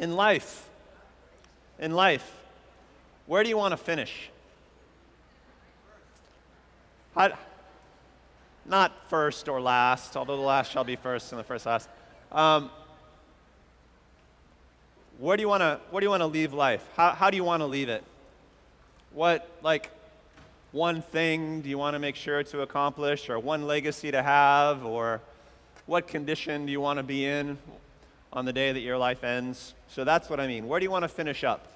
In life, in life, where do you want to finish? Not first or last, although the last shall be first and the first last. Um, where do you want to where do you want to leave life? How, how do you want to leave it? What like one thing do you want to make sure to accomplish, or one legacy to have, or what condition do you want to be in on the day that your life ends? So that's what I mean. Where do you want to finish up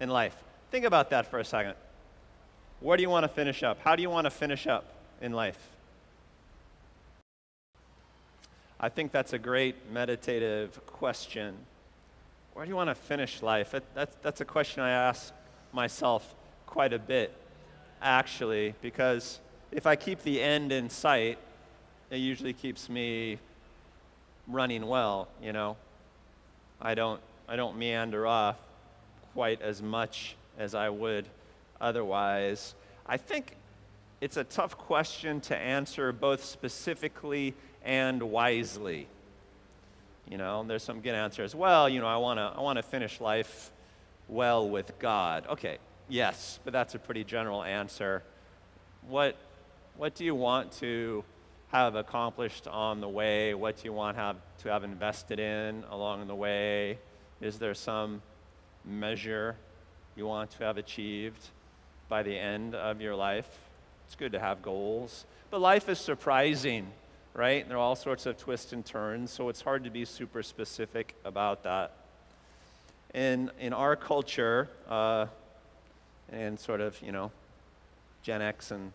in life? Think about that for a second. Where do you want to finish up? How do you want to finish up in life? I think that's a great meditative question. Where do you want to finish life? That's, that's a question I ask myself quite a bit, actually, because if I keep the end in sight, it usually keeps me running well, you know. I don't, I don't meander off quite as much as I would otherwise. I think it's a tough question to answer both specifically and wisely. You know, there's some good answers. Well, you know, I want to I want to finish life well with God. Okay, yes, but that's a pretty general answer. What what do you want to have accomplished on the way? What do you want have, to have invested in along the way? Is there some measure you want to have achieved by the end of your life? It's good to have goals. But life is surprising, right? There are all sorts of twists and turns, so it's hard to be super specific about that. In, in our culture, uh, and sort of, you know, Gen X and,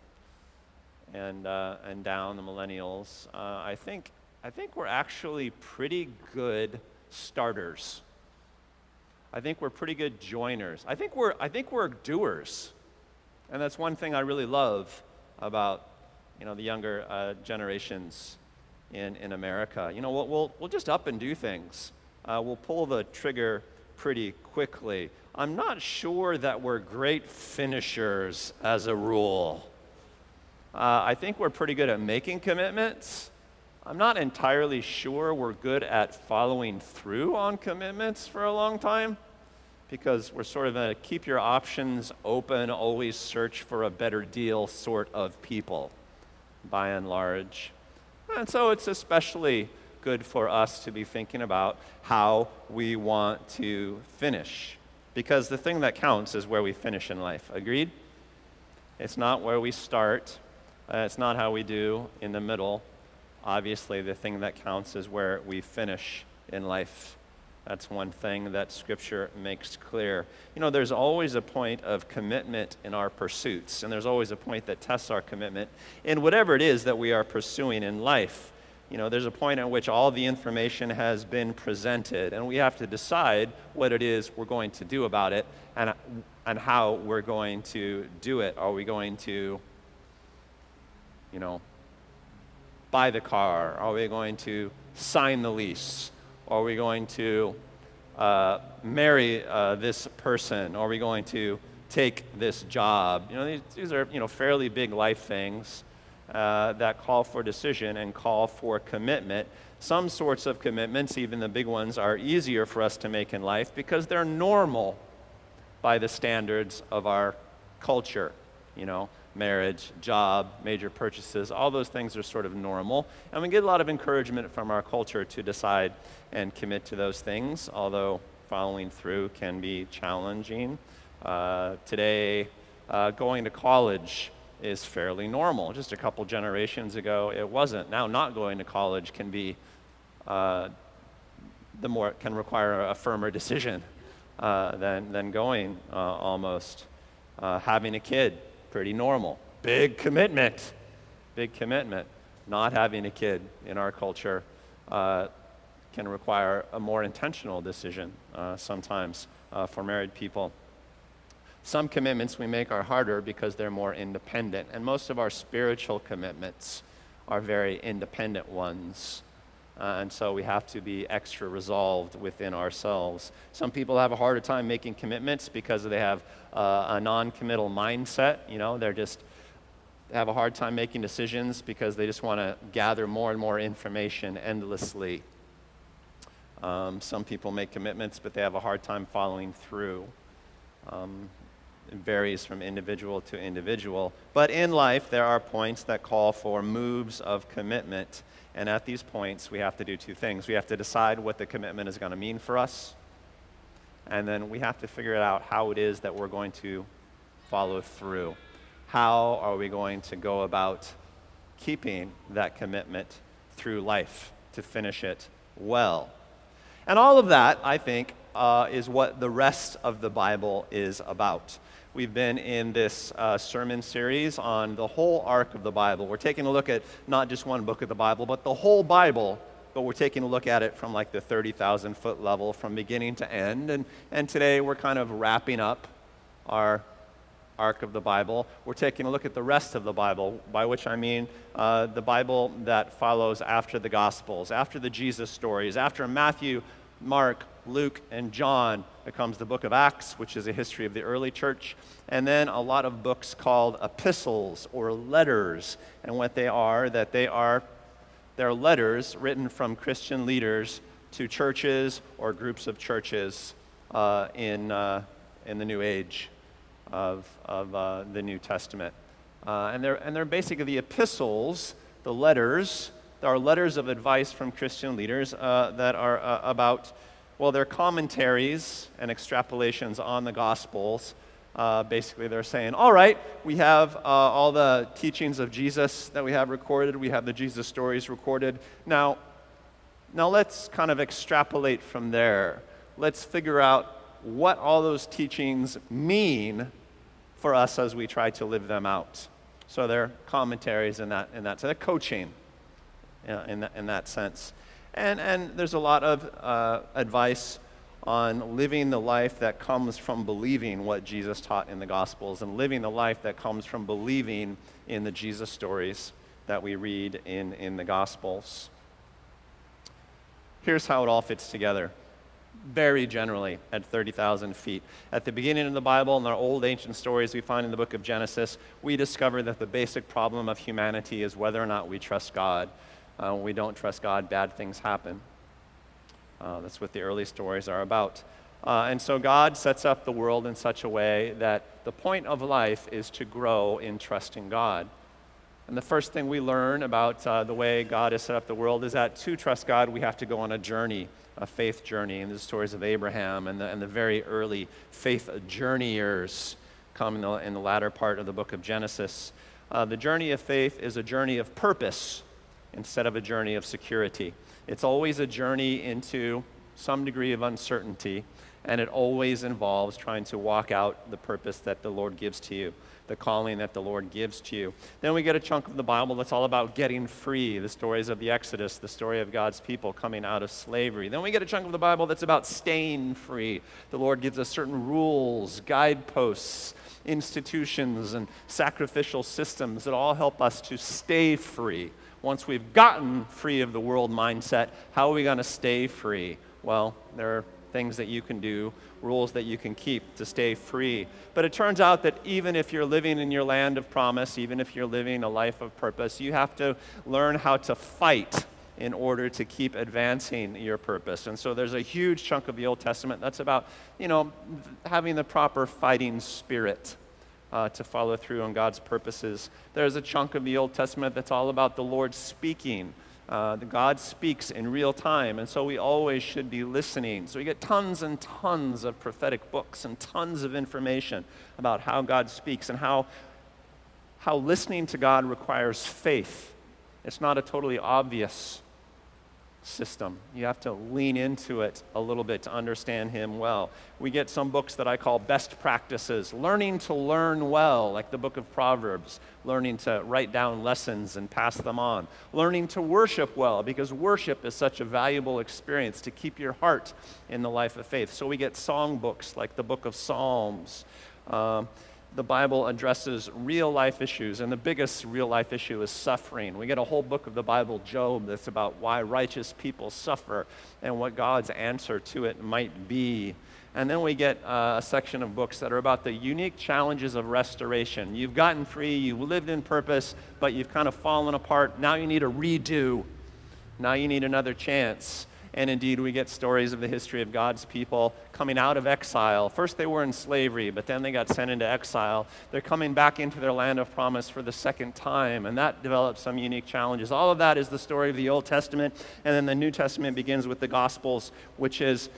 and, uh, and down, the millennials, uh, I, think, I think we're actually pretty good starters. I think we're pretty good joiners. I think we're, I think we're doers. And that's one thing I really love about you know, the younger uh, generations in, in America. You know, we'll, we'll, we'll just up and do things. Uh, we'll pull the trigger pretty quickly. I'm not sure that we're great finishers as a rule. Uh, I think we're pretty good at making commitments. I'm not entirely sure we're good at following through on commitments for a long time because we're sort of a keep your options open, always search for a better deal sort of people, by and large. And so it's especially good for us to be thinking about how we want to finish. Because the thing that counts is where we finish in life. Agreed? It's not where we start, uh, it's not how we do in the middle. Obviously, the thing that counts is where we finish in life. That's one thing that Scripture makes clear. You know, there's always a point of commitment in our pursuits, and there's always a point that tests our commitment in whatever it is that we are pursuing in life. You know, there's a point at which all the information has been presented, and we have to decide what it is we're going to do about it and, and how we're going to do it. Are we going to, you know, buy the car? Are we going to sign the lease? Are we going to uh, marry uh, this person? Are we going to take this job? You know, these, these are you know fairly big life things uh, that call for decision and call for commitment. Some sorts of commitments, even the big ones, are easier for us to make in life because they're normal by the standards of our culture. You know, marriage, job, major purchases, all those things are sort of normal. And we get a lot of encouragement from our culture to decide and commit to those things, although following through can be challenging. Uh, today, uh, going to college is fairly normal. Just a couple generations ago, it wasn't. Now, not going to college can be uh, the more can require a firmer decision uh, than, than going uh, almost. Uh, having a kid pretty normal. Big commitment. Big commitment. Not having a kid in our culture uh, can require a more intentional decision uh, sometimes uh, for married people. Some commitments we make are harder because they're more independent, and most of our spiritual commitments are very independent ones. Uh, and so we have to be extra resolved within ourselves. Some people have a harder time making commitments because they have uh, a non committal mindset. You know, they're just have a hard time making decisions because they just want to gather more and more information endlessly. Um, some people make commitments, but they have a hard time following through. Um, it varies from individual to individual. But in life, there are points that call for moves of commitment. And at these points, we have to do two things. We have to decide what the commitment is going to mean for us. And then we have to figure out how it is that we're going to follow through. How are we going to go about keeping that commitment through life to finish it well? And all of that, I think, uh, is what the rest of the Bible is about. We've been in this uh, sermon series on the whole arc of the Bible. We're taking a look at not just one book of the Bible, but the whole Bible, but we're taking a look at it from like the 30,000 foot level, from beginning to end. And, and today we're kind of wrapping up our arc of the Bible. We're taking a look at the rest of the Bible, by which I mean uh, the Bible that follows after the Gospels, after the Jesus stories, after Matthew, Mark, Luke, and John becomes the book of Acts, which is a history of the early church, and then a lot of books called epistles or letters. And what they are, that they are they're letters written from Christian leaders to churches or groups of churches uh, in, uh, in the New Age of, of uh, the New Testament. Uh, and, they're, and they're basically the epistles, the letters, there are letters of advice from Christian leaders uh, that are uh, about well, they're commentaries and extrapolations on the Gospels. Uh, basically, they're saying, all right, we have uh, all the teachings of Jesus that we have recorded, we have the Jesus stories recorded. Now, now let's kind of extrapolate from there. Let's figure out what all those teachings mean for us as we try to live them out. So they're commentaries in that, in that so they're coaching uh, in, that, in that sense. And, and there's a lot of uh, advice on living the life that comes from believing what Jesus taught in the Gospels and living the life that comes from believing in the Jesus stories that we read in, in the Gospels. Here's how it all fits together very generally at 30,000 feet. At the beginning of the Bible, in our old ancient stories we find in the book of Genesis, we discover that the basic problem of humanity is whether or not we trust God. Uh, when we don't trust God, bad things happen. Uh, that's what the early stories are about. Uh, and so God sets up the world in such a way that the point of life is to grow in trusting God. And the first thing we learn about uh, the way God has set up the world is that to trust God, we have to go on a journey, a faith journey. And the stories of Abraham and the, and the very early faith journeyers come in the, in the latter part of the book of Genesis. Uh, the journey of faith is a journey of purpose instead of a journey of security. It's always a journey into some degree of uncertainty, and it always involves trying to walk out the purpose that the Lord gives to you, the calling that the Lord gives to you. Then we get a chunk of the Bible that's all about getting free, the stories of the Exodus, the story of God's people coming out of slavery. Then we get a chunk of the Bible that's about staying free. The Lord gives us certain rules, guideposts, institutions, and sacrificial systems that all help us to stay free once we've gotten free of the world mindset, how are we going to stay free? Well, there are things that you can do, rules that you can keep to stay free. But it turns out that even if you're living in your land of promise, even if you're living a life of purpose, you have to learn how to fight in order to keep advancing your purpose. And so there's a huge chunk of the Old Testament that's about, you know, having the proper fighting spirit uh, to follow through on God's purposes. There's a chunk of the Old Testament that's all about the Lord speaking. Uh, God speaks in real time, and so we always should be listening. So we get tons and tons of prophetic books and tons of information about how God speaks and how, how listening to God requires faith. It's not a totally obvious system. You have to lean into it a little bit to understand Him well. We get some books that I call best practices, learning to learn well, like the book of Proverbs, learning to write down lessons and pass them on, learning to worship well, because worship is such a valuable experience to keep your heart in the life of faith. So we get song books like the book of Psalms. Um, the Bible addresses real life issues, and the biggest real life issue is suffering. We get a whole book of the Bible, Job, that's about why righteous people suffer and what God's answer to it might be. And then we get uh, a section of books that are about the unique challenges of restoration. You've gotten free, you've lived in purpose, but you've kind of fallen apart. Now you need a redo. Now you need another chance. And indeed, we get stories of the history of God's people coming out of exile. First, they were in slavery, but then they got sent into exile. They're coming back into their land of promise for the second time, and that develops some unique challenges. All of that is the story of the Old Testament, and then the New Testament begins with the Gospels, which is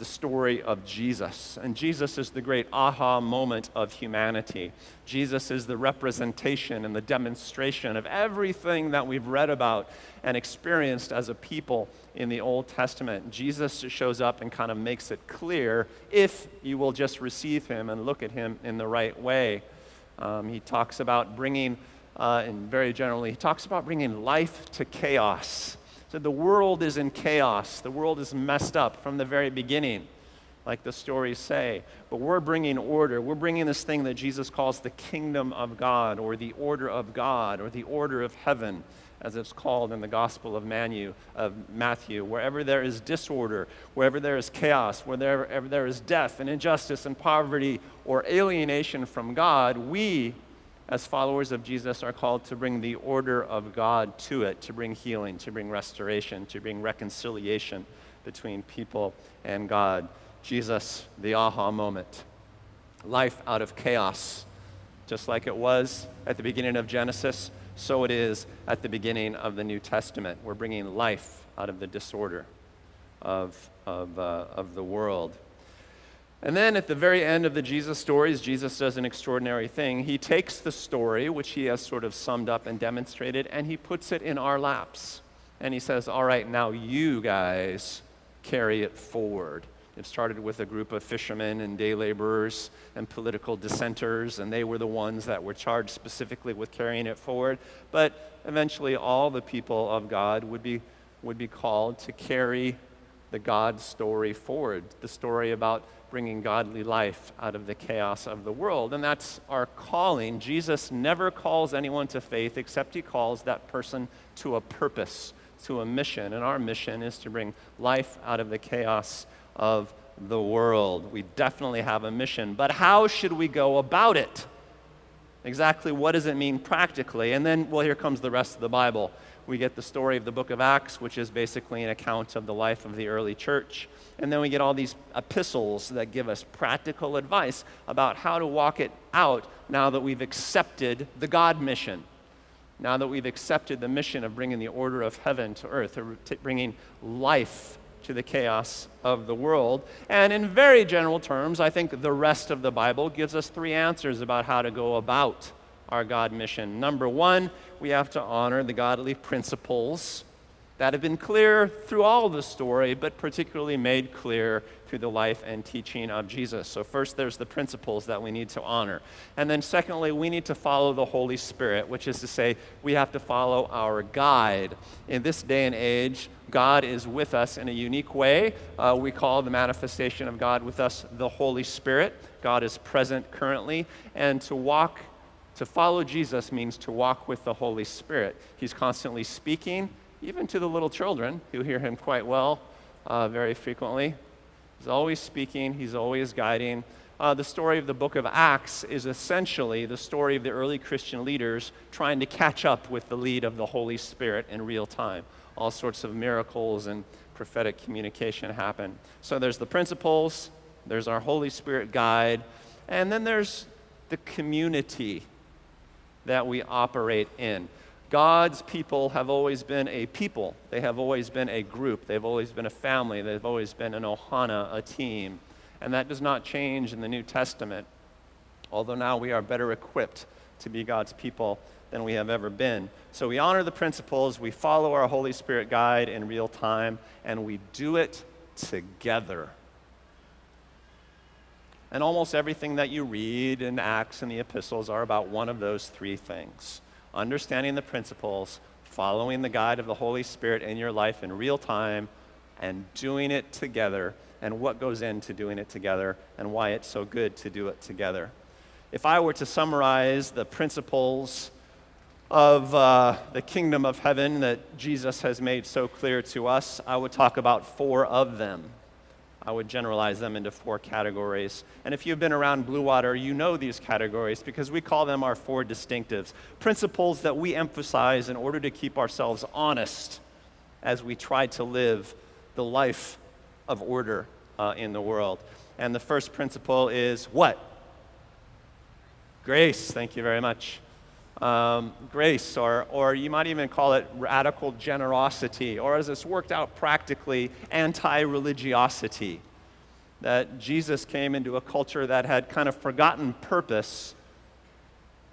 the story of Jesus. And Jesus is the great aha moment of humanity. Jesus is the representation and the demonstration of everything that we've read about and experienced as a people in the Old Testament. Jesus shows up and kind of makes it clear if you will just receive him and look at him in the right way. Um, he talks about bringing, uh, and very generally, he talks about bringing life to chaos so the world is in chaos. The world is messed up from the very beginning, like the stories say. But we're bringing order. We're bringing this thing that Jesus calls the kingdom of God, or the order of God, or the order of heaven, as it's called in the Gospel of, of Matthew. Wherever there is disorder, wherever there is chaos, wherever there is death and injustice and poverty or alienation from God, we as followers of Jesus, are called to bring the order of God to it, to bring healing, to bring restoration, to bring reconciliation between people and God. Jesus, the aha moment. Life out of chaos. Just like it was at the beginning of Genesis, so it is at the beginning of the New Testament. We're bringing life out of the disorder of, of, uh, of the world. And then at the very end of the Jesus stories, Jesus does an extraordinary thing. He takes the story, which he has sort of summed up and demonstrated, and he puts it in our laps. And he says, All right, now you guys carry it forward. It started with a group of fishermen and day laborers and political dissenters, and they were the ones that were charged specifically with carrying it forward. But eventually, all the people of God would be, would be called to carry the God story forward the story about bringing godly life out of the chaos of the world. And that's our calling. Jesus never calls anyone to faith except he calls that person to a purpose, to a mission. And our mission is to bring life out of the chaos of the world. We definitely have a mission. But how should we go about it? Exactly what does it mean practically? And then, well, here comes the rest of the Bible. We get the story of the book of Acts, which is basically an account of the life of the early church. And then we get all these epistles that give us practical advice about how to walk it out now that we've accepted the God mission. Now that we've accepted the mission of bringing the order of heaven to earth, or bringing life to the chaos of the world. And in very general terms, I think the rest of the Bible gives us three answers about how to go about our God mission. Number one, we have to honor the godly principles that have been clear through all the story, but particularly made clear through the life and teaching of Jesus. So, first, there's the principles that we need to honor. And then, secondly, we need to follow the Holy Spirit, which is to say, we have to follow our guide. In this day and age, God is with us in a unique way. Uh, we call the manifestation of God with us the Holy Spirit. God is present currently, and to walk to follow Jesus means to walk with the Holy Spirit. He's constantly speaking, even to the little children who hear him quite well uh, very frequently. He's always speaking, he's always guiding. Uh, the story of the book of Acts is essentially the story of the early Christian leaders trying to catch up with the lead of the Holy Spirit in real time. All sorts of miracles and prophetic communication happen. So there's the principles, there's our Holy Spirit guide, and then there's the community that we operate in. God's people have always been a people. They have always been a group. They've always been a family. They've always been an ohana, a team. And that does not change in the New Testament, although now we are better equipped to be God's people than we have ever been. So we honor the principles, we follow our Holy Spirit guide in real time, and we do it together. And almost everything that you read in Acts and the epistles are about one of those three things understanding the principles, following the guide of the Holy Spirit in your life in real time, and doing it together, and what goes into doing it together, and why it's so good to do it together. If I were to summarize the principles of uh, the kingdom of heaven that Jesus has made so clear to us, I would talk about four of them. I would generalize them into four categories. And if you've been around Blue Water, you know these categories because we call them our four distinctives principles that we emphasize in order to keep ourselves honest as we try to live the life of order uh, in the world. And the first principle is what? Grace. Thank you very much. Um, grace, or, or you might even call it radical generosity, or as it's worked out practically, anti religiosity. That Jesus came into a culture that had kind of forgotten purpose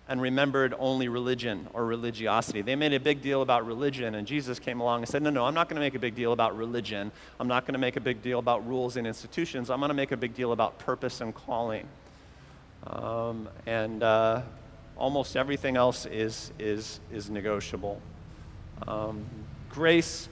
and remembered only religion or religiosity. They made a big deal about religion, and Jesus came along and said, No, no, I'm not going to make a big deal about religion. I'm not going to make a big deal about rules and institutions. I'm going to make a big deal about purpose and calling. Um, and uh, almost everything else is, is, is negotiable. Um, grace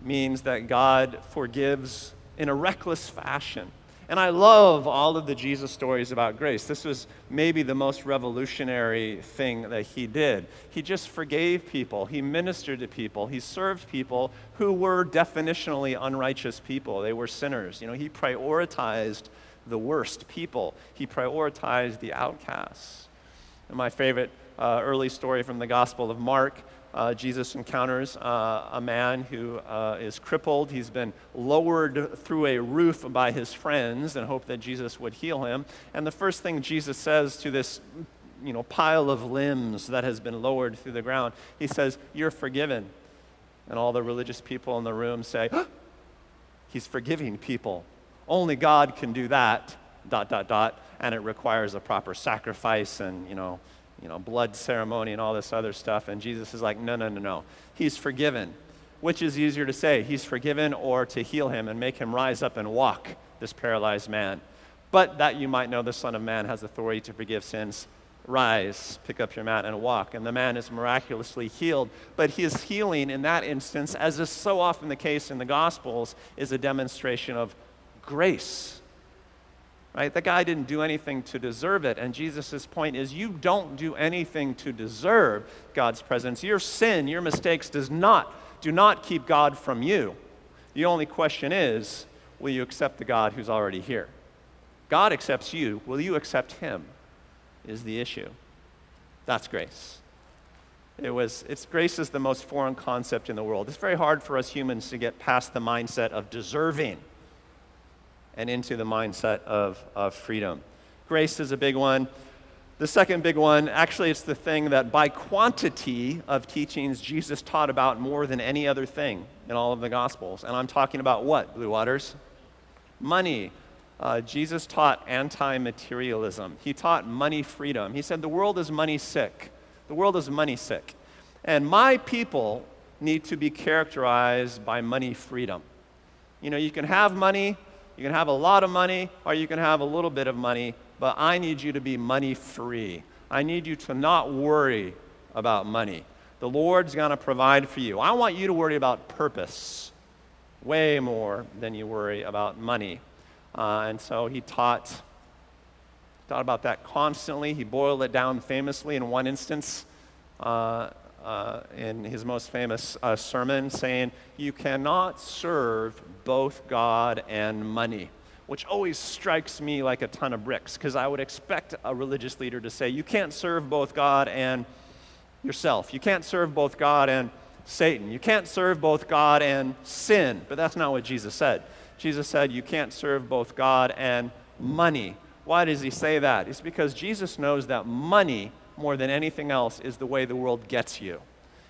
means that God forgives in a reckless fashion. And I love all of the Jesus stories about grace. This was maybe the most revolutionary thing that he did. He just forgave people, he ministered to people, he served people who were definitionally unrighteous people. They were sinners. You know, he prioritized the worst people, he prioritized the outcasts. My favorite uh, early story from the Gospel of Mark uh, Jesus encounters uh, a man who uh, is crippled. He's been lowered through a roof by his friends and hope that Jesus would heal him. And the first thing Jesus says to this you know, pile of limbs that has been lowered through the ground, he says, You're forgiven. And all the religious people in the room say, He's forgiving people. Only God can do that, dot, dot, dot. And it requires a proper sacrifice and, you know, you know, blood ceremony and all this other stuff. And Jesus is like, no, no, no, no. He's forgiven. Which is easier to say, he's forgiven or to heal him and make him rise up and walk, this paralyzed man? But that you might know the Son of Man has authority to forgive sins. Rise, pick up your mat, and walk. And the man is miraculously healed. But his healing in that instance, as is so often the case in the Gospels, is a demonstration of grace right? The guy didn't do anything to deserve it. And Jesus' point is you don't do anything to deserve God's presence. Your sin, your mistakes does not, do not keep God from you. The only question is, will you accept the God who's already here? God accepts you. Will you accept him? Is the issue. That's grace. It was, it's grace is the most foreign concept in the world. It's very hard for us humans to get past the mindset of deserving and into the mindset of, of freedom. Grace is a big one. The second big one, actually, it's the thing that by quantity of teachings Jesus taught about more than any other thing in all of the Gospels. And I'm talking about what, Blue Waters? Money. Uh, Jesus taught anti materialism, he taught money freedom. He said, The world is money sick. The world is money sick. And my people need to be characterized by money freedom. You know, you can have money, you can have a lot of money or you can have a little bit of money, but I need you to be money free. I need you to not worry about money. The Lord's going to provide for you. I want you to worry about purpose way more than you worry about money. Uh, and so he taught, taught about that constantly. He boiled it down famously in one instance. Uh, uh, in his most famous uh, sermon, saying, You cannot serve both God and money, which always strikes me like a ton of bricks, because I would expect a religious leader to say, You can't serve both God and yourself. You can't serve both God and Satan. You can't serve both God and sin. But that's not what Jesus said. Jesus said, You can't serve both God and money. Why does he say that? It's because Jesus knows that money more than anything else is the way the world gets you.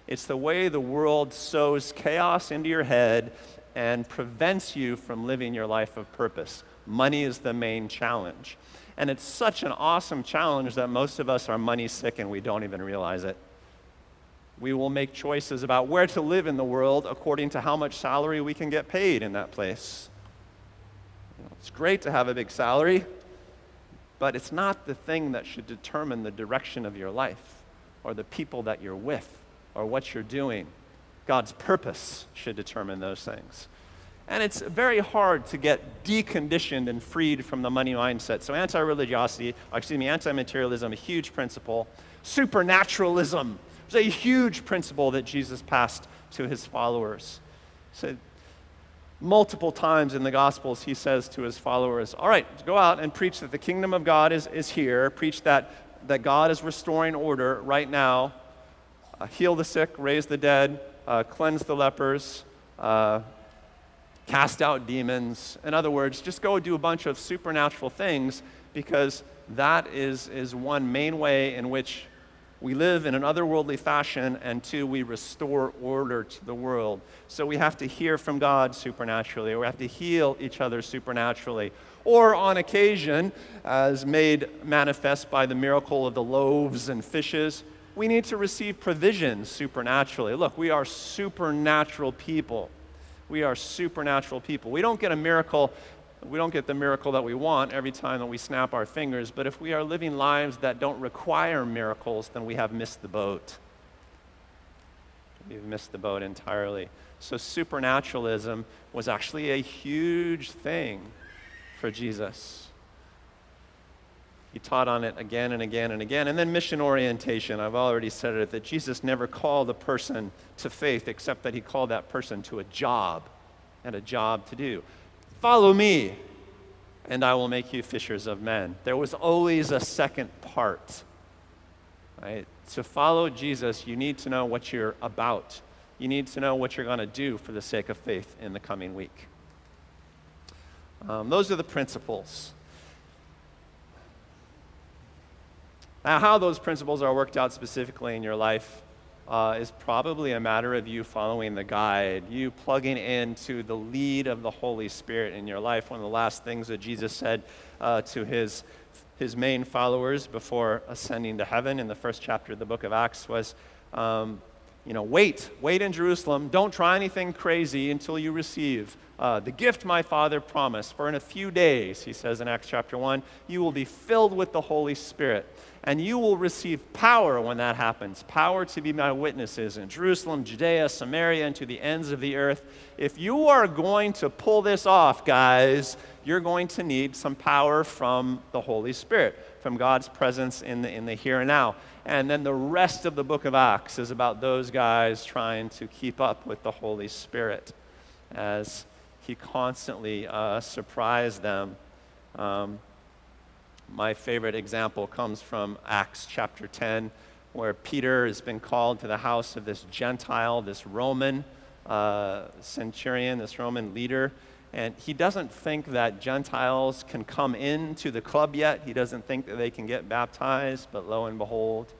It's the way the world sows chaos into your head and prevents you from living your life of purpose. Money is the main challenge. And it's such an awesome challenge that most of us are money sick and we don't even realize it. We will make choices about where to live in the world according to how much salary we can get paid in that place. It's great to have a big salary, but it's not the thing that should determine the direction of your life or the people that you're with or what you're doing. God's purpose should determine those things. And it's very hard to get deconditioned and freed from the money mindset. So, anti religiosity, excuse me, anti materialism, a huge principle. Supernaturalism is a huge principle that Jesus passed to his followers. So, multiple times in the Gospels, he says to his followers, All right, go out and preach that the kingdom of God is, is here. Preach that, that God is restoring order right now. Uh, heal the sick, raise the dead, uh, cleanse the lepers, uh, cast out demons. In other words, just go do a bunch of supernatural things because that is, is one main way in which we live in an otherworldly fashion, and two, we restore order to the world. So we have to hear from God supernaturally, or we have to heal each other supernaturally. Or on occasion, as made manifest by the miracle of the loaves and fishes, we need to receive provision supernaturally. Look, we are supernatural people. We are supernatural people. We don't get a miracle we don't get the miracle that we want every time that we snap our fingers, but if we are living lives that don't require miracles, then we have missed the boat. We've missed the boat entirely. So, supernaturalism was actually a huge thing for Jesus. He taught on it again and again and again. And then mission orientation. I've already said it that Jesus never called a person to faith except that he called that person to a job and a job to do. Follow me, and I will make you fishers of men. There was always a second part. Right? To follow Jesus, you need to know what you're about. You need to know what you're going to do for the sake of faith in the coming week. Um, those are the principles. Now, how those principles are worked out specifically in your life uh, is probably a matter of you following the guide, you plugging into the lead of the Holy Spirit in your life. One of the last things that Jesus said uh, to his, his main followers before ascending to heaven in the first chapter of the book of Acts was, um, you know, wait, wait in Jerusalem. Don't try anything crazy until you receive uh, the gift my Father promised. For in a few days, he says in Acts chapter 1, you will be filled with the Holy Spirit and you will receive power when that happens power to be my witnesses in Jerusalem, Judea, Samaria, and to the ends of the earth. If you are going to pull this off, guys, you're going to need some power from the Holy Spirit, from God's presence in the, in the here and now. And then the rest of the book of Acts is about those guys trying to keep up with the Holy Spirit as he constantly uh, surprised them. Um, my favorite example comes from Acts chapter 10, where Peter has been called to the house of this Gentile, this Roman uh, centurion, this Roman leader. And he doesn't think that Gentiles can come into the club yet. He doesn't think that they can get baptized. But lo and behold,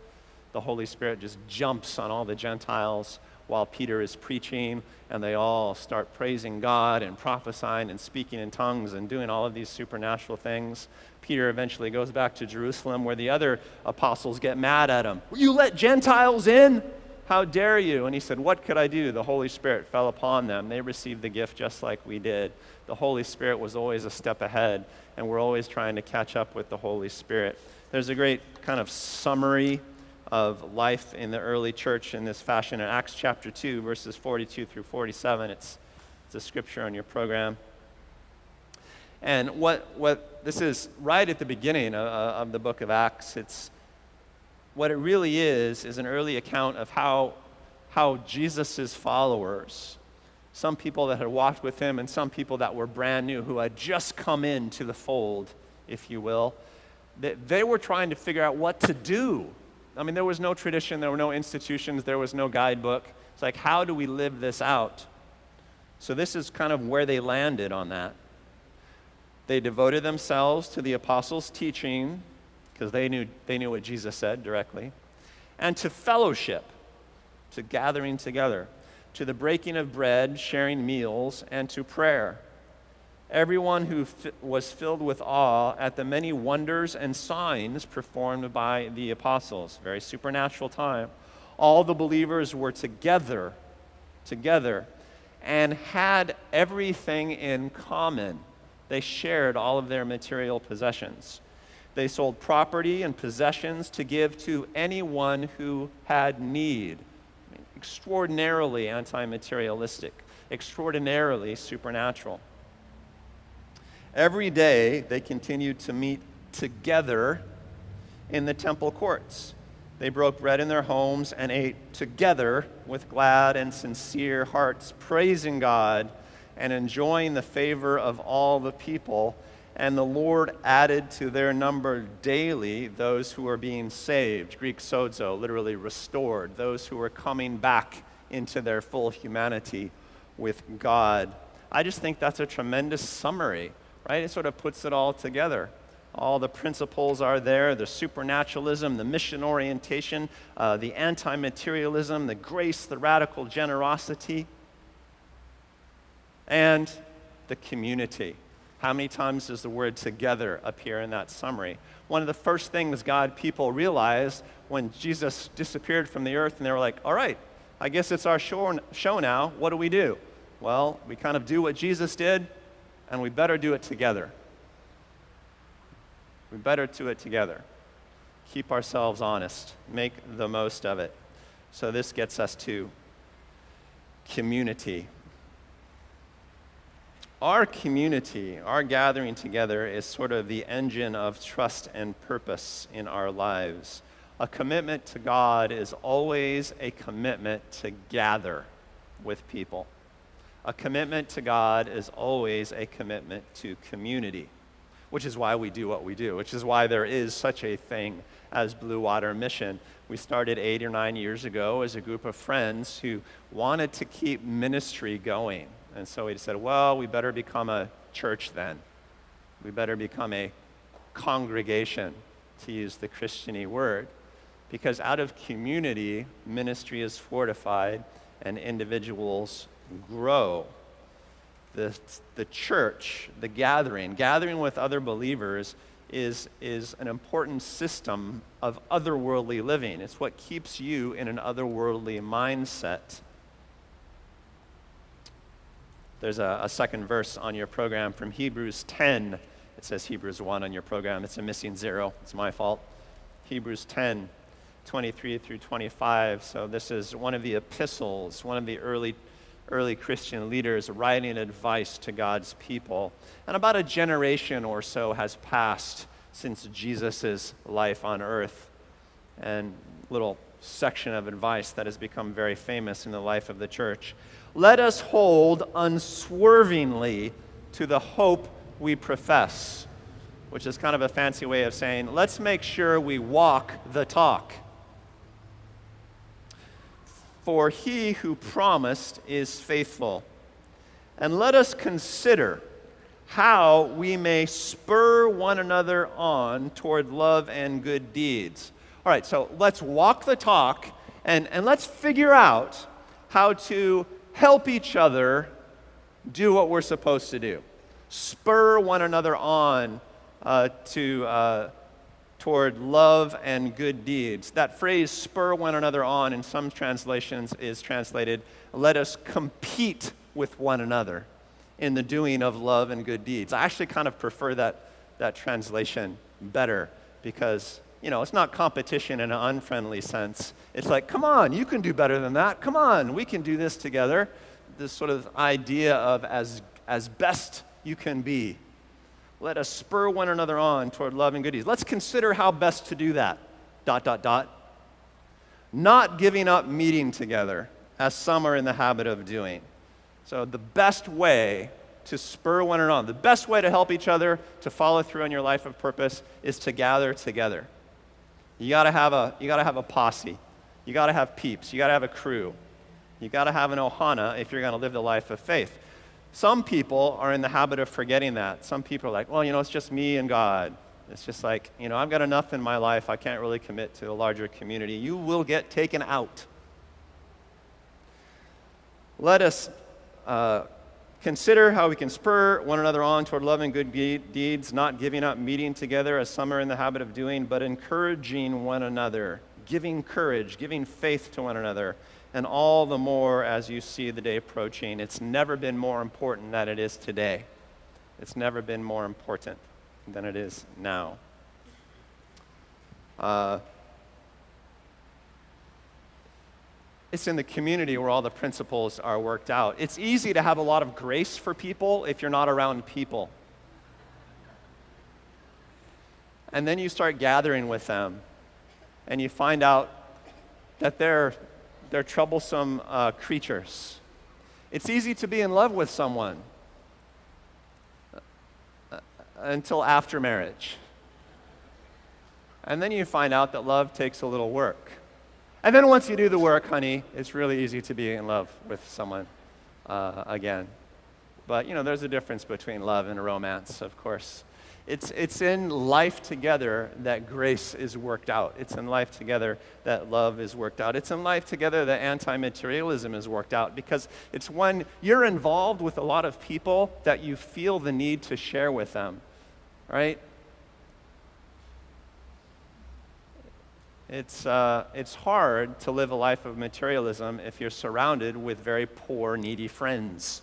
the Holy Spirit just jumps on all the Gentiles while Peter is preaching, and they all start praising God and prophesying and speaking in tongues and doing all of these supernatural things. Peter eventually goes back to Jerusalem where the other apostles get mad at him. You let Gentiles in? How dare you? And he said, What could I do? The Holy Spirit fell upon them. They received the gift just like we did. The Holy Spirit was always a step ahead, and we're always trying to catch up with the Holy Spirit. There's a great kind of summary of life in the early church in this fashion in Acts chapter 2, verses 42 through 47. It's, it's a scripture on your program. And what, what this is right at the beginning of, uh, of the book of Acts, it's what it really is, is an early account of how, how Jesus' followers, some people that had walked with him and some people that were brand new who had just come into the fold, if you will, they, they were trying to figure out what to do I mean, there was no tradition, there were no institutions, there was no guidebook. It's like, how do we live this out? So, this is kind of where they landed on that. They devoted themselves to the apostles' teaching, because they knew, they knew what Jesus said directly, and to fellowship, to gathering together, to the breaking of bread, sharing meals, and to prayer everyone who was filled with awe at the many wonders and signs performed by the apostles. Very supernatural time. All the believers were together, together, and had everything in common. They shared all of their material possessions. They sold property and possessions to give to anyone who had need. extraordinarily anti materialistic, extraordinarily supernatural. Every day they continued to meet together in the temple courts. They broke bread in their homes and ate together with glad and sincere hearts, praising God and enjoying the favor of all the people. And the Lord added to their number daily those who were being saved. Greek sozo, literally restored, those who were coming back into their full humanity with God. I just think that's a tremendous summary, right? It sort of puts it all together. All the principles are there the supernaturalism, the mission orientation, uh, the anti materialism, the grace, the radical generosity, and the community. How many times does the word together appear in that summary? One of the first things God people realized when Jesus disappeared from the earth, and they were like, all right, I guess it's our show, show now. What do we do? Well, we kind of do what Jesus did, and we better do it together. We better do it together. Keep ourselves honest, make the most of it. So, this gets us to community. Our community, our gathering together, is sort of the engine of trust and purpose in our lives. A commitment to God is always a commitment to gather with people. A commitment to God is always a commitment to community which is why we do what we do, which is why there is such a thing as Blue Water Mission. We started eight or nine years ago as a group of friends who wanted to keep ministry going. And so we said, well, we better become a church then. We better become a congregation, to use the Christiany word. Because out of community, ministry is fortified and individuals grow the, the church, the gathering, gathering with other believers, is, is an important system of otherworldly living. It's what keeps you in an otherworldly mindset. There's a, a second verse on your program from Hebrews 10. It says Hebrews 1 on your program. It's a missing zero. It's my fault. Hebrews 10, 23 through 25. So this is one of the epistles, one of the early early Christian leaders writing advice to God's people. And about a generation or so has passed since Jesus' life on earth. And little section of advice that has become very famous in the life of the church. Let us hold unswervingly to the hope we profess, which is kind of a fancy way of saying, let's make sure we walk the talk. For he who promised is faithful. And let us consider how we may spur one another on toward love and good deeds. All right, so let's walk the talk and, and let's figure out how to help each other do what we're supposed to do. Spur one another on uh, to. Uh, toward love and good deeds. That phrase, spur one another on, in some translations is translated, let us compete with one another in the doing of love and good deeds. I actually kind of prefer that, that translation better because, you know, it's not competition in an unfriendly sense. It's like, come on, you can do better than that. Come on, we can do this together. This sort of idea of as, as best you can be let us spur one another on toward love and good deeds. Let's consider how best to do that. Dot, dot, dot. Not giving up meeting together, as some are in the habit of doing. So, the best way to spur one another on, the best way to help each other to follow through on your life of purpose is to gather together. You gotta have a, you gotta have a posse. You gotta have peeps. You gotta have a crew. You gotta have an ohana if you're gonna live the life of faith. Some people are in the habit of forgetting that. Some people are like, well, you know, it's just me and God. It's just like, you know, I've got enough in my life. I can't really commit to a larger community. You will get taken out. Let us uh, consider how we can spur one another on toward love and good deeds, not giving up meeting together as some are in the habit of doing, but encouraging one another, giving courage, giving faith to one another and all the more as you see the day approaching. It's never been more important than it is today. It's never been more important than it is now. Uh, it's in the community where all the principles are worked out. It's easy to have a lot of grace for people if you're not around people. And then you start gathering with them, and you find out that they're they're troublesome uh, creatures. It's easy to be in love with someone uh, until after marriage. And then you find out that love takes a little work. And then once you do the work, honey, it's really easy to be in love with someone. uh, again. But, you know, there's a difference between love and romance, of course. It's, it's in life together that grace is worked out. It's in life together that love is worked out. It's in life together that anti materialism is worked out because it's when you're involved with a lot of people that you feel the need to share with them, right? It's, uh, it's hard to live a life of materialism if you're surrounded with very poor, needy friends.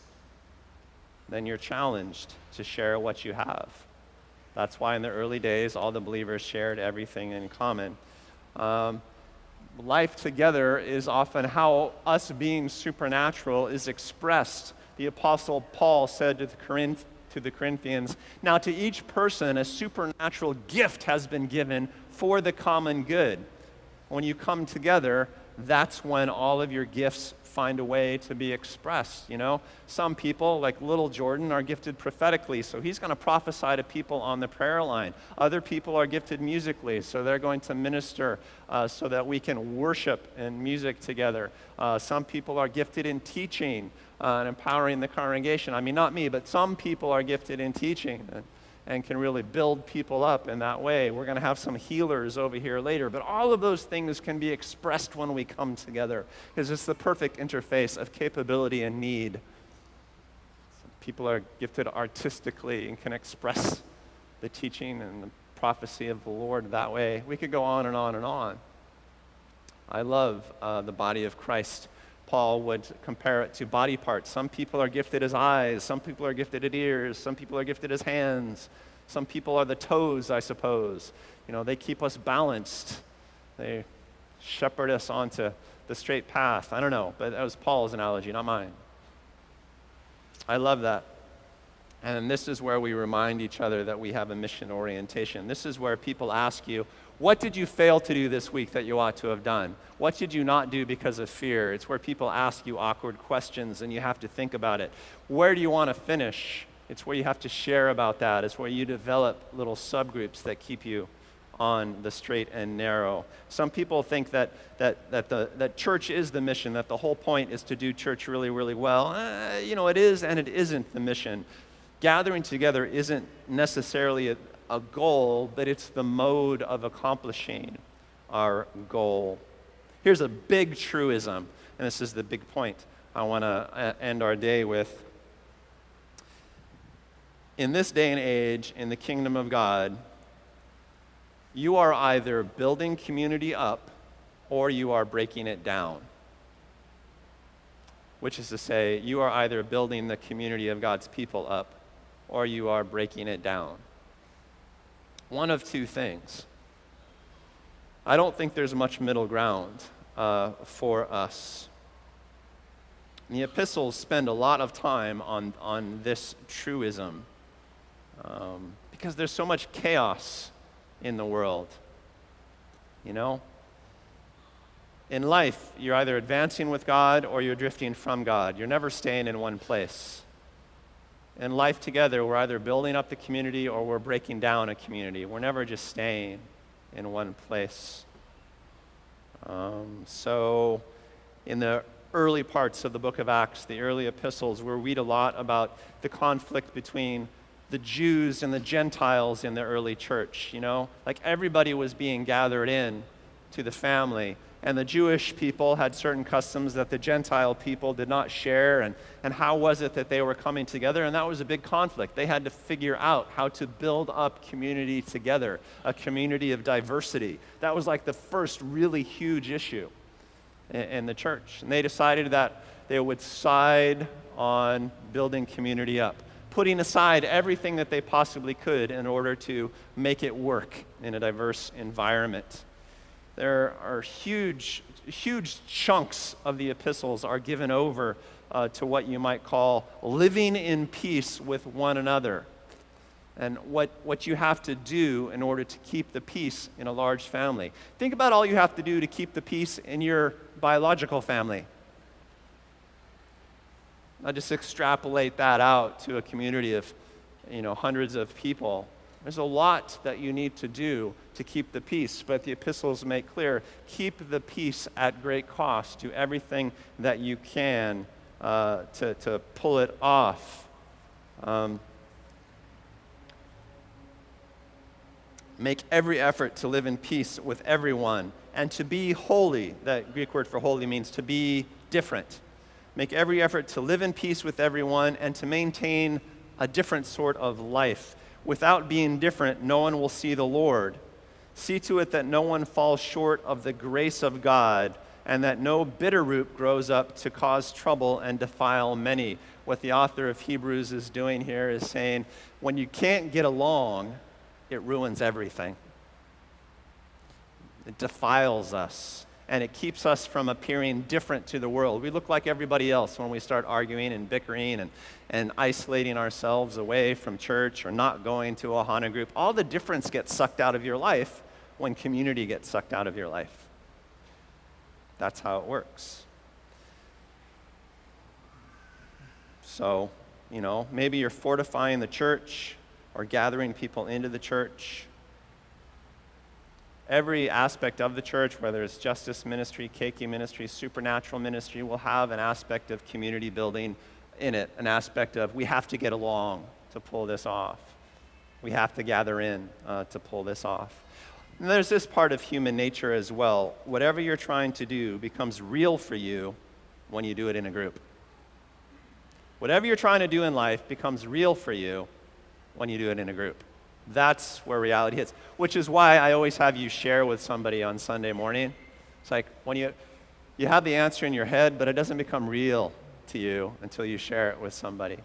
Then you're challenged to share what you have. That's why in the early days, all the believers shared everything in common. Um, life together is often how us being supernatural is expressed. The Apostle Paul said to the, Corinth, to the Corinthians, Now to each person a supernatural gift has been given for the common good. When you come together, that's when all of your gifts find a way to be expressed. You know, some people, like little Jordan, are gifted prophetically, so he's going to prophesy to people on the prayer line. Other people are gifted musically, so they're going to minister uh, so that we can worship in music together. Uh, some people are gifted in teaching uh, and empowering the congregation. I mean, not me, but some people are gifted in teaching. And, can really build people up in that way. We're going to have some healers over here later, but all of those things can be expressed when we come together because it's the perfect interface of capability and need. Some people are gifted artistically and can express the teaching and the prophecy of the Lord that way. We could go on and on and on. I love uh, the body of Christ. Paul would compare it to body parts. Some people are gifted as eyes, some people are gifted at ears, some people are gifted as hands, some people are the toes, I suppose. You know, they keep us balanced, they shepherd us onto the straight path. I don't know, but that was Paul's analogy, not mine. I love that. And this is where we remind each other that we have a mission orientation. This is where people ask you, what did you fail to do this week that you ought to have done? What did you not do because of fear? It's where people ask you awkward questions and you have to think about it. Where do you want to finish? It's where you have to share about that. It's where you develop little subgroups that keep you on the straight and narrow. Some people think that, that, that, the, that church is the mission, that the whole point is to do church really, really well. Uh, you know, it is and it isn't the mission. Gathering together isn't necessarily a, a goal, but it's the mode of accomplishing our goal. Here's a big truism, and this is the big point I want to uh, end our day with. In this day and age, in the kingdom of God, you are either building community up or you are breaking it down. Which is to say, you are either building the community of God's people up or you are breaking it down one of two things. I don't think there's much middle ground uh, for us. The epistles spend a lot of time on, on this truism um, because there's so much chaos in the world. You know? In life, you're either advancing with God or you're drifting from God. You're never staying in one place in life together, we're either building up the community or we're breaking down a community. We're never just staying in one place. Um, so, in the early parts of the book of Acts, the early epistles, we read a lot about the conflict between the Jews and the Gentiles in the early church. You know, like everybody was being gathered in to the family and the Jewish people had certain customs that the Gentile people did not share, and, and how was it that they were coming together? And that was a big conflict. They had to figure out how to build up community together, a community of diversity. That was like the first really huge issue in, in the church. And they decided that they would side on building community up, putting aside everything that they possibly could in order to make it work in a diverse environment there are huge, huge chunks of the epistles are given over uh, to what you might call living in peace with one another. And what, what you have to do in order to keep the peace in a large family. Think about all you have to do to keep the peace in your biological family. I just extrapolate that out to a community of, you know, hundreds of people. There's a lot that you need to do to keep the peace, but the epistles make clear keep the peace at great cost. Do everything that you can uh, to, to pull it off. Um, make every effort to live in peace with everyone and to be holy. That Greek word for holy means to be different. Make every effort to live in peace with everyone and to maintain a different sort of life. Without being different, no one will see the Lord. See to it that no one falls short of the grace of God and that no bitter root grows up to cause trouble and defile many. What the author of Hebrews is doing here is saying when you can't get along, it ruins everything. It defiles us and it keeps us from appearing different to the world. We look like everybody else when we start arguing and bickering and, and isolating ourselves away from church or not going to a Hana group. All the difference gets sucked out of your life when community gets sucked out of your life. That's how it works. So, you know, maybe you're fortifying the church or gathering people into the church every aspect of the church, whether it's justice ministry, keiki ministry, supernatural ministry, will have an aspect of community building in it, an aspect of we have to get along to pull this off. We have to gather in uh, to pull this off. And there's this part of human nature as well. Whatever you're trying to do becomes real for you when you do it in a group. Whatever you're trying to do in life becomes real for you when you do it in a group. That's where reality hits, which is why I always have you share with somebody on Sunday morning. It's like when you, you have the answer in your head, but it doesn't become real to you until you share it with somebody.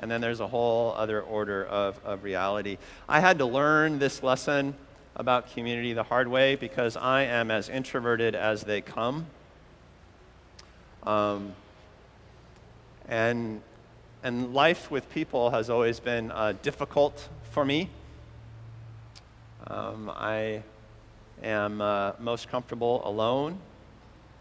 And then there's a whole other order of, of reality. I had to learn this lesson about community the hard way because I am as introverted as they come. Um, and, and life with people has always been uh, difficult for me. Um, I am uh, most comfortable alone,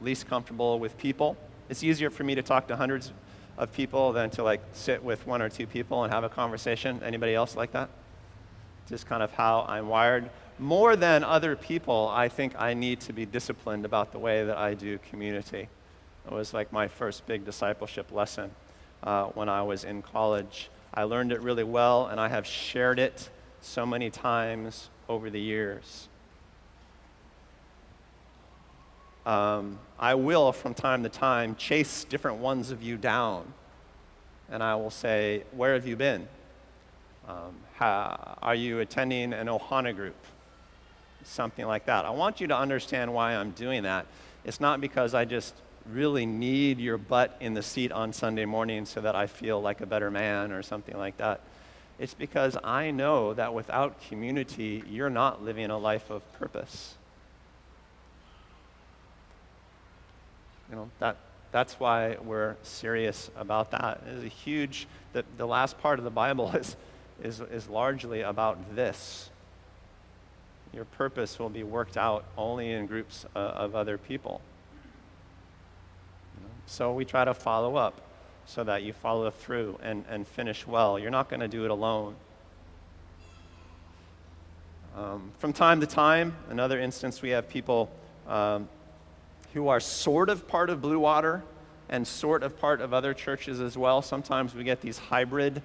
least comfortable with people. It's easier for me to talk to hundreds of people than to like sit with one or two people and have a conversation. Anybody else like that? Just kind of how I'm wired. More than other people, I think I need to be disciplined about the way that I do community. It was like my first big discipleship lesson uh, when I was in college. I learned it really well, and I have shared it so many times over the years. Um, I will, from time to time, chase different ones of you down. And I will say, Where have you been? Um, how, are you attending an Ohana group? Something like that. I want you to understand why I'm doing that. It's not because I just really need your butt in the seat on Sunday morning so that I feel like a better man or something like that. It's because I know that without community, you're not living a life of purpose. You know, that, that's why we're serious about that. It is a huge, the, the last part of the Bible is, is, is largely about this. Your purpose will be worked out only in groups uh, of other people. So we try to follow up so that you follow through and, and finish well. You're not going to do it alone. Um, from time to time, another instance, we have people um, who are sort of part of Blue Water and sort of part of other churches as well. Sometimes we get these hybrid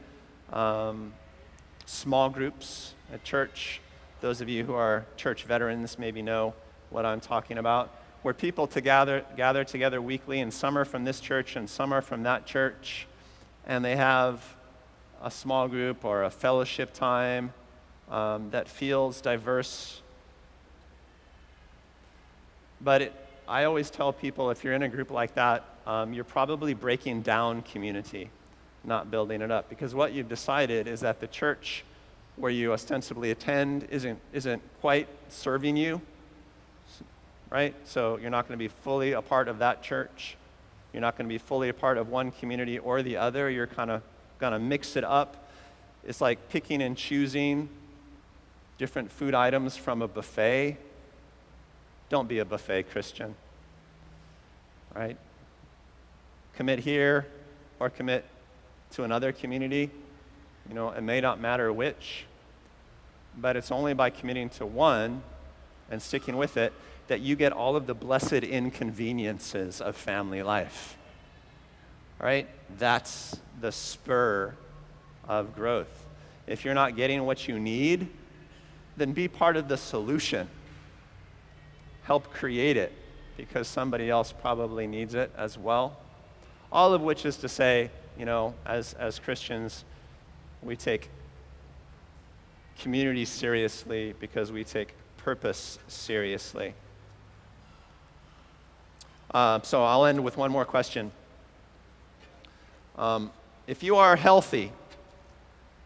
um, small groups at church. Those of you who are church veterans maybe know what I'm talking about where people to gather, gather together weekly, and some are from this church and some are from that church, and they have a small group or a fellowship time um, that feels diverse. But it, I always tell people if you're in a group like that, um, you're probably breaking down community, not building it up. Because what you've decided is that the church where you ostensibly attend isn't, isn't quite serving you right? So you're not going to be fully a part of that church. You're not going to be fully a part of one community or the other. You're kind of going to mix it up. It's like picking and choosing different food items from a buffet. Don't be a buffet Christian, right? Commit here or commit to another community. You know, it may not matter which, but it's only by committing to one and sticking with it that you get all of the blessed inconveniences of family life. right? That's the spur of growth. If you're not getting what you need, then be part of the solution. Help create it because somebody else probably needs it as well. All of which is to say, you know, as, as Christians, we take community seriously because we take purpose seriously. Uh, so I'll end with one more question. Um, if you are healthy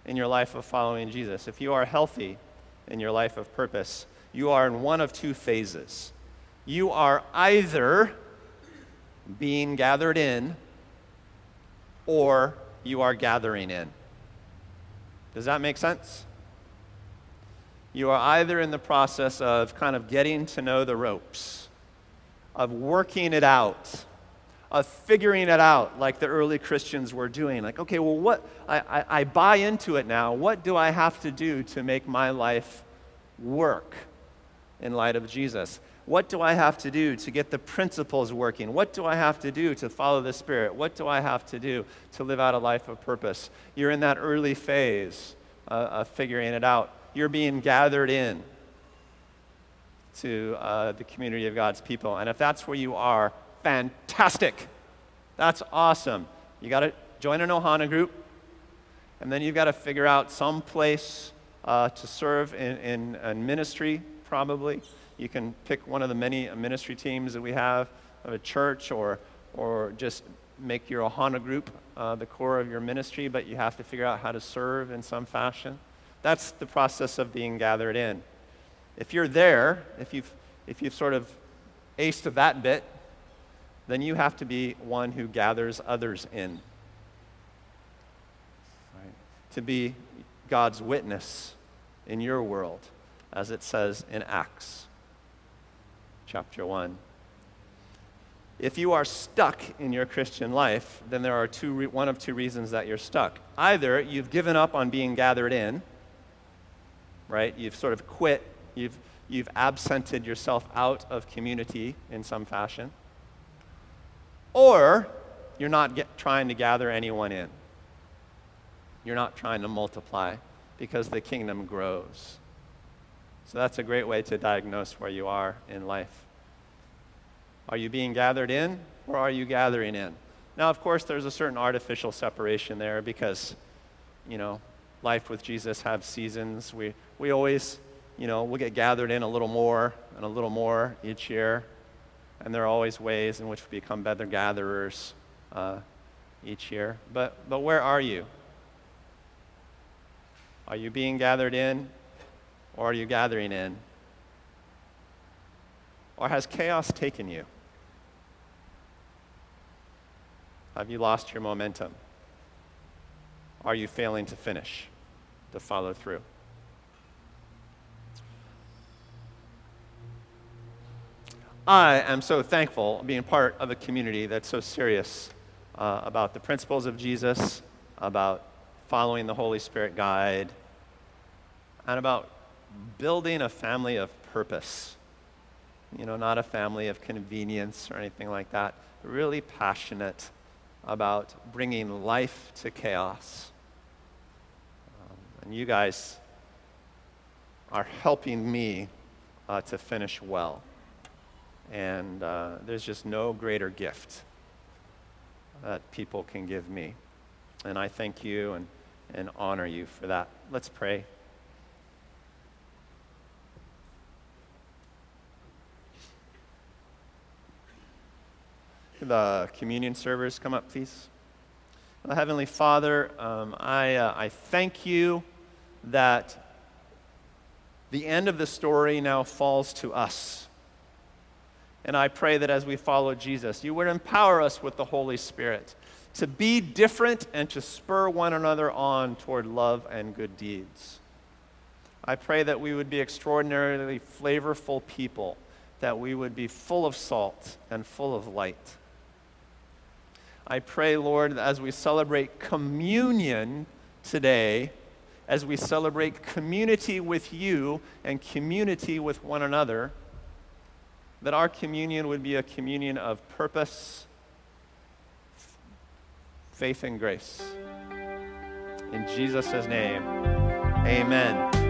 in your life of following Jesus, if you are healthy in your life of purpose, you are in one of two phases. You are either being gathered in or you are gathering in. Does that make sense? You are either in the process of kind of getting to know the ropes, of working it out, of figuring it out like the early Christians were doing. Like, okay, well, what, I, I, I buy into it now. What do I have to do to make my life work in light of Jesus? What do I have to do to get the principles working? What do I have to do to follow the Spirit? What do I have to do to live out a life of purpose? You're in that early phase uh, of figuring it out. You're being gathered in to uh, the community of God's people. And if that's where you are, fantastic. That's awesome. You got to join an Ohana group, and then you've got to figure out some place uh, to serve in, in, in, ministry, probably. You can pick one of the many ministry teams that we have of a church, or, or just make your Ohana group uh, the core of your ministry, but you have to figure out how to serve in some fashion. That's the process of being gathered in. If you're there, if you've, if you've sort of aced that bit, then you have to be one who gathers others in. Right? To be God's witness in your world, as it says in Acts chapter 1. If you are stuck in your Christian life, then there are two, one of two reasons that you're stuck. Either you've given up on being gathered in, right? You've sort of quit, you've, you've absented yourself out of community in some fashion or you're not get, trying to gather anyone in. You're not trying to multiply because the kingdom grows. So that's a great way to diagnose where you are in life. Are you being gathered in or are you gathering in? Now, of course, there's a certain artificial separation there because, you know, life with Jesus have seasons. We, we always, you know, we'll get gathered in a little more and a little more each year and there are always ways in which we become better gatherers uh, each year. But, but where are you? Are you being gathered in, or are you gathering in? Or has chaos taken you? Have you lost your momentum? Are you failing to finish, to follow through? I am so thankful being part of a community that's so serious uh, about the principles of Jesus, about following the Holy Spirit guide, and about building a family of purpose. You know, not a family of convenience or anything like that. Really passionate about bringing life to chaos. Um, and you guys are helping me uh, to finish well. And uh, there's just no greater gift that people can give me. And I thank you and, and honor you for that. Let's pray. The communion servers come up, please. Well, Heavenly Father, um, I, uh, I thank you that the end of the story now falls to us. And I pray that as we follow Jesus, you would empower us with the Holy Spirit to be different and to spur one another on toward love and good deeds. I pray that we would be extraordinarily flavorful people, that we would be full of salt and full of light. I pray, Lord, that as we celebrate communion today, as we celebrate community with you and community with one another, that our communion would be a communion of purpose, faith and grace. In Jesus' name, amen.